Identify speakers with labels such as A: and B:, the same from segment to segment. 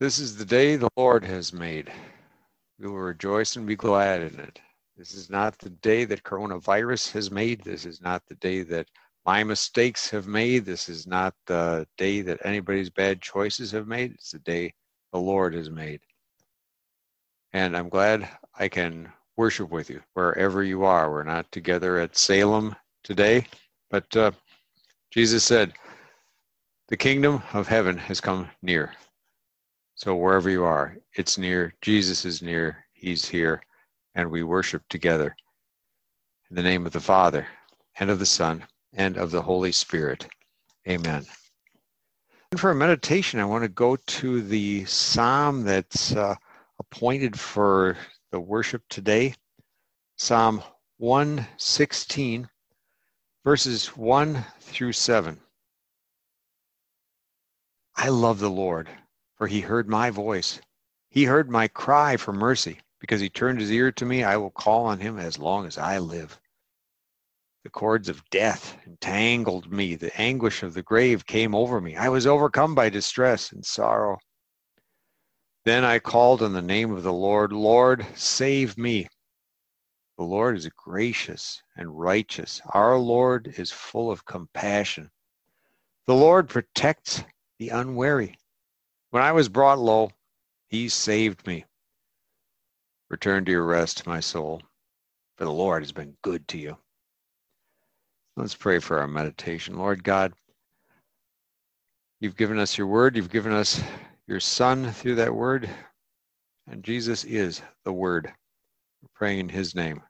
A: This is the day the Lord has made. We will rejoice and be glad in it. This is not the day that coronavirus has made. This is not the day that my mistakes have made. This is not the day that anybody's bad choices have made. It's the day the Lord has made. And I'm glad I can worship with you wherever you are. We're not together at Salem today, but uh, Jesus said, The kingdom of heaven has come near. So wherever you are, it's near. Jesus is near. He's here. And we worship together in the name of the Father and of the Son and of the Holy Spirit. Amen. And for a meditation, I want to go to the psalm that's uh, appointed for the worship today Psalm 116, verses 1 through 7. I love the Lord, for he heard my voice. He heard my cry for mercy. Because he turned his ear to me, I will call on him as long as I live. The cords of death entangled me. The anguish of the grave came over me. I was overcome by distress and sorrow. Then I called on the name of the Lord, Lord, save me. The Lord is gracious and righteous. Our Lord is full of compassion. The Lord protects the unwary. When I was brought low, he saved me. Return to your rest, my soul, for the Lord has been good to you. Let's pray for our meditation. Lord God, you've given us your word, you've given us your Son through that word, and Jesus is the word. We're praying in his name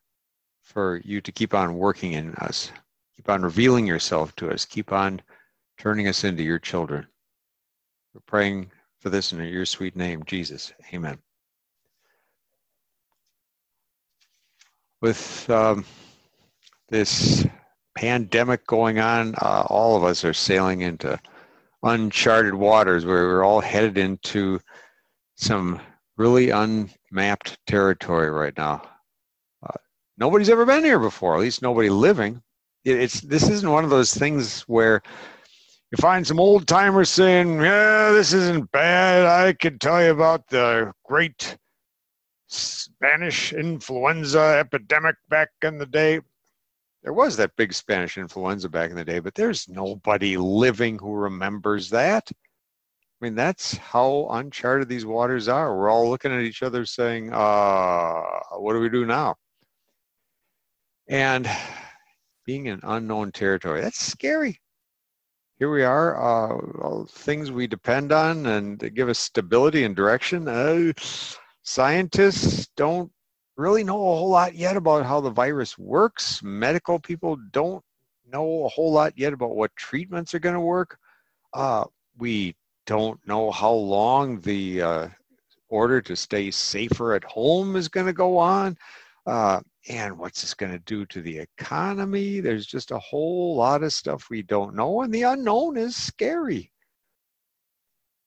A: for you to keep on working in us, keep on revealing yourself to us, keep on turning us into your children. We're praying for this in your sweet name, Jesus. Amen. with um, this pandemic going on, uh, all of us are sailing into uncharted waters where we're all headed into some really unmapped territory right now. Uh, nobody's ever been here before, at least nobody living. It, it's this isn't one of those things where you find some old timers saying, "Yeah, this isn't bad. I could tell you about the great Spanish influenza epidemic back in the day. There was that big Spanish influenza back in the day, but there's nobody living who remembers that. I mean, that's how uncharted these waters are. We're all looking at each other saying, uh, what do we do now? And being in unknown territory, that's scary. Here we are, uh, things we depend on and give us stability and direction. Uh, Scientists don't really know a whole lot yet about how the virus works. Medical people don't know a whole lot yet about what treatments are going to work. Uh, we don't know how long the uh, order to stay safer at home is going to go on. Uh, and what's this going to do to the economy? There's just a whole lot of stuff we don't know, and the unknown is scary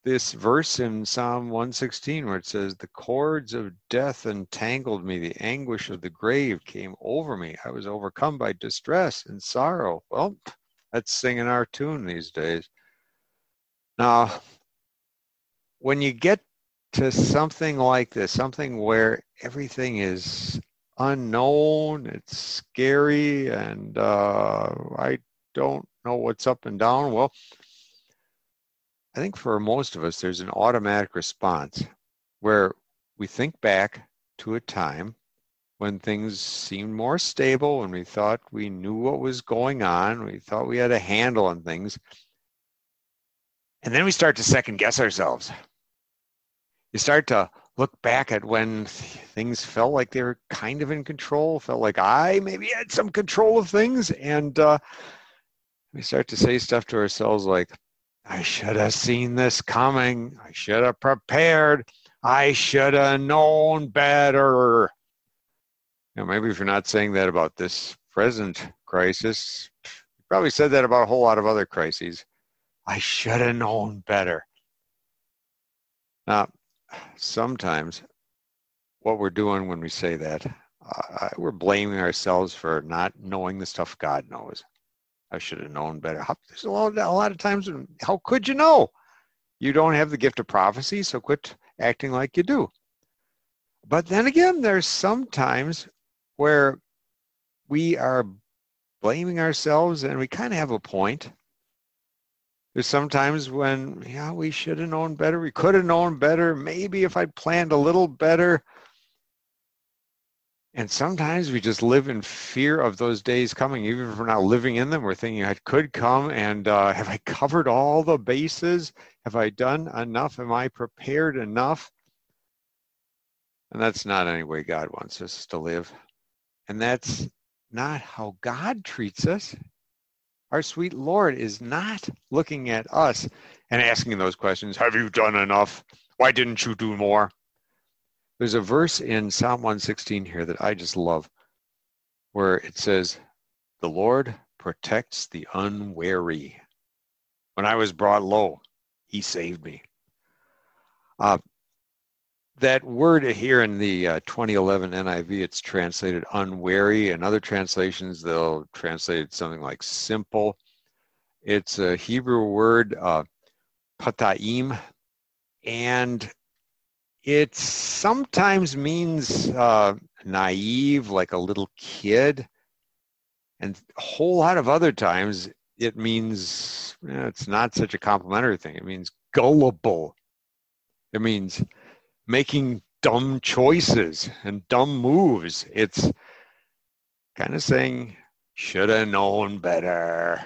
A: this verse in Psalm 116 where it says, The cords of death entangled me, the anguish of the grave came over me. I was overcome by distress and sorrow. Well, that's singing our tune these days. Now, when you get to something like this, something where everything is unknown, it's scary, and uh, I don't know what's up and down, well, I think for most of us, there's an automatic response where we think back to a time when things seemed more stable, when we thought we knew what was going on, we thought we had a handle on things. And then we start to second guess ourselves. You start to look back at when things felt like they were kind of in control, felt like I maybe had some control of things. And uh, we start to say stuff to ourselves like, I should have seen this coming. I should have prepared. I should have known better. Know, maybe if you're not saying that about this present crisis, you probably said that about a whole lot of other crises. I should have known better. Now, sometimes what we're doing when we say that, uh, we're blaming ourselves for not knowing the stuff God knows. I should have known better. How, there's a lot, a lot of times, how could you know? You don't have the gift of prophecy, so quit acting like you do. But then again, there's some times where we are blaming ourselves and we kind of have a point. There's sometimes when, yeah, we should have known better. We could have known better. Maybe if I'd planned a little better. And sometimes we just live in fear of those days coming. Even if we're not living in them, we're thinking it could come. And uh, have I covered all the bases? Have I done enough? Am I prepared enough? And that's not any way God wants us to live. And that's not how God treats us. Our sweet Lord is not looking at us and asking those questions Have you done enough? Why didn't you do more? There's a verse in Psalm 116 here that I just love where it says, The Lord protects the unwary. When I was brought low, he saved me. Uh, that word here in the uh, 2011 NIV, it's translated unwary. In other translations, they'll translate it something like simple. It's a Hebrew word, uh, pataim, and it sometimes means uh, naive, like a little kid. And a whole lot of other times it means you know, it's not such a complimentary thing. It means gullible. It means making dumb choices and dumb moves. It's kind of saying, should have known better.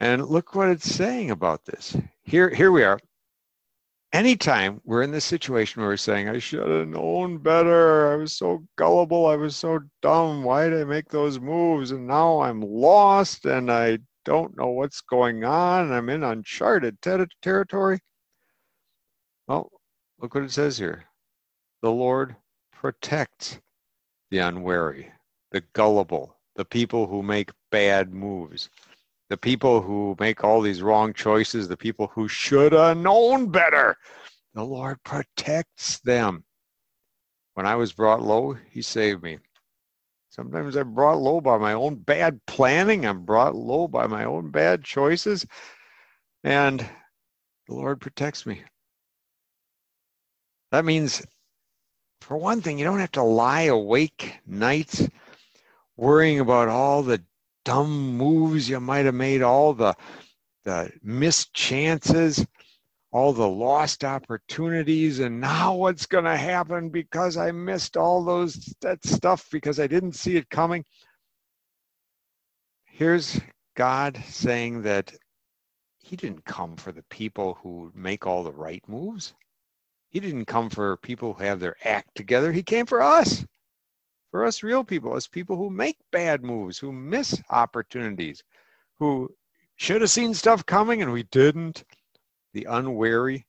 A: And look what it's saying about this. Here, here we are anytime we're in this situation where we're saying, I should have known better. I was so gullible. I was so dumb. Why did I make those moves? And now I'm lost and I don't know what's going on. I'm in uncharted ter- territory. Well, look what it says here the Lord protects the unwary, the gullible, the people who make bad moves the people who make all these wrong choices, the people who should have known better, the Lord protects them. When I was brought low, He saved me. Sometimes I'm brought low by my own bad planning. I'm brought low by my own bad choices. And the Lord protects me. That means, for one thing, you don't have to lie awake nights worrying about all the dumb moves you might have made, all the the missed chances, all the lost opportunities, and now what's going to happen because I missed all those that stuff because I didn't see it coming. Here's God saying that He didn't come for the people who make all the right moves. He didn't come for people who have their act together. He came for us for us real people, as people who make bad moves, who miss opportunities, who should have seen stuff coming and we didn't, the unwary,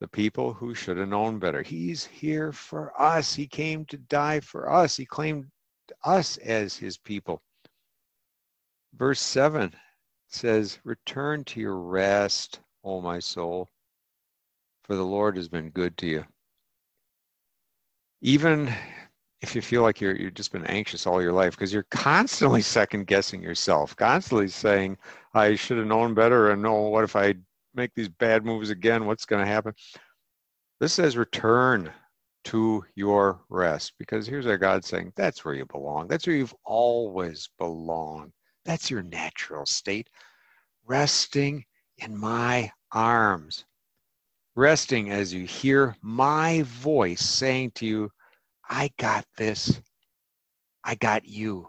A: the people who should have known better. He's here for us. He came to die for us. He claimed us as his people. Verse 7 says, Return to your rest, O my soul, for the Lord has been good to you. Even if you feel like you're you've just been anxious all your life because you're constantly second guessing yourself, constantly saying, I should have known better and no, what if I make these bad moves again? What's going to happen? This says return to your rest because here's our God saying, that's where you belong. That's where you've always belonged. That's your natural state. Resting in my arms. Resting as you hear my voice saying to you, I got this. I got you.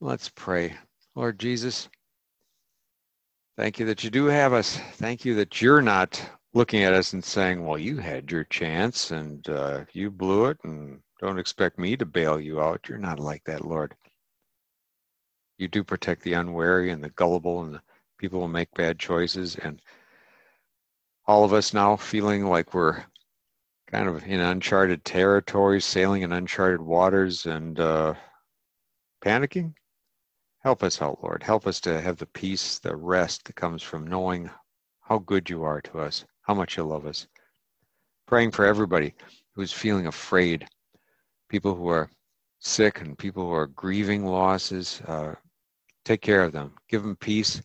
A: Let's pray. Lord Jesus, thank you that you do have us. Thank you that you're not looking at us and saying, well, you had your chance and uh, you blew it and don't expect me to bail you out. You're not like that, Lord. you do protect the unwary and the gullible and the people will make bad choices. And all of us now feeling like we're kind of in uncharted territories, sailing in uncharted waters and uh, panicking. Help us out, Lord. Help us to have the peace, the rest that comes from knowing how good you are to us, how much you love us. Praying for everybody who's feeling afraid, people who are sick and people who are grieving losses. Uh, take care of them, give them peace.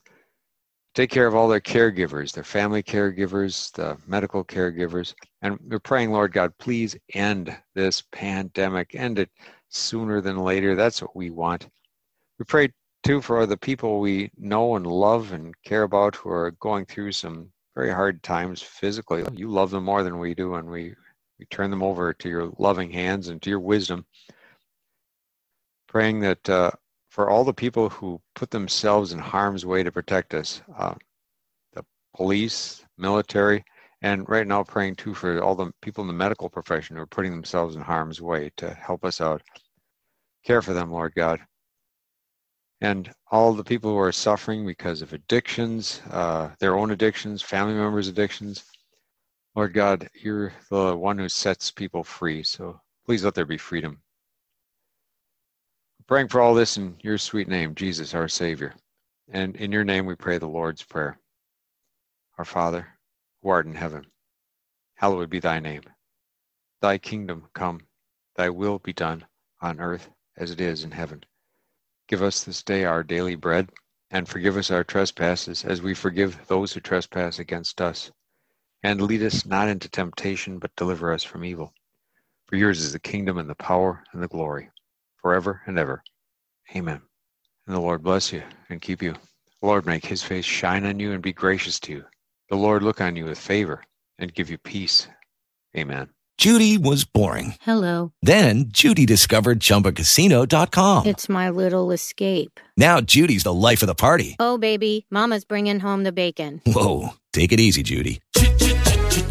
A: Take care of all their caregivers, their family caregivers, the medical caregivers. And we're praying, Lord God, please end this pandemic, end it sooner than later. That's what we want. We pray too for the people we know and love and care about who are going through some very hard times physically. You love them more than we do, and we, we turn them over to your loving hands and to your wisdom. Praying that uh, for all the people who put themselves in harm's way to protect us, uh, the police, military, and right now praying too for all the people in the medical profession who are putting themselves in harm's way to help us out. Care for them, Lord God. And all the people who are suffering because of addictions, uh, their own addictions, family members' addictions. Lord God, you're the one who sets people free. So please let there be freedom Praying for all this in your sweet name, Jesus, our Savior. And in your name we pray the Lord's Prayer. Our Father, who art in heaven, hallowed be thy name. Thy kingdom come, thy will be done on earth as it is in heaven. Give us this day our daily bread, and forgive us our trespasses as we forgive those who trespass against us. And lead us not into temptation, but deliver us from evil. For yours is the kingdom and the power and the glory forever and ever. Amen. And the Lord bless you and keep you. The Lord make his face shine on you and be gracious to you. The Lord look on you with favor and give you peace. Amen.
B: Judy was boring.
C: Hello.
B: Then Judy discovered chumbacasino.com.
C: It's my little escape.
B: Now Judy's the life of the party.
C: Oh, baby, Mama's bringing home the bacon.
B: Whoa. Take it easy, Judy.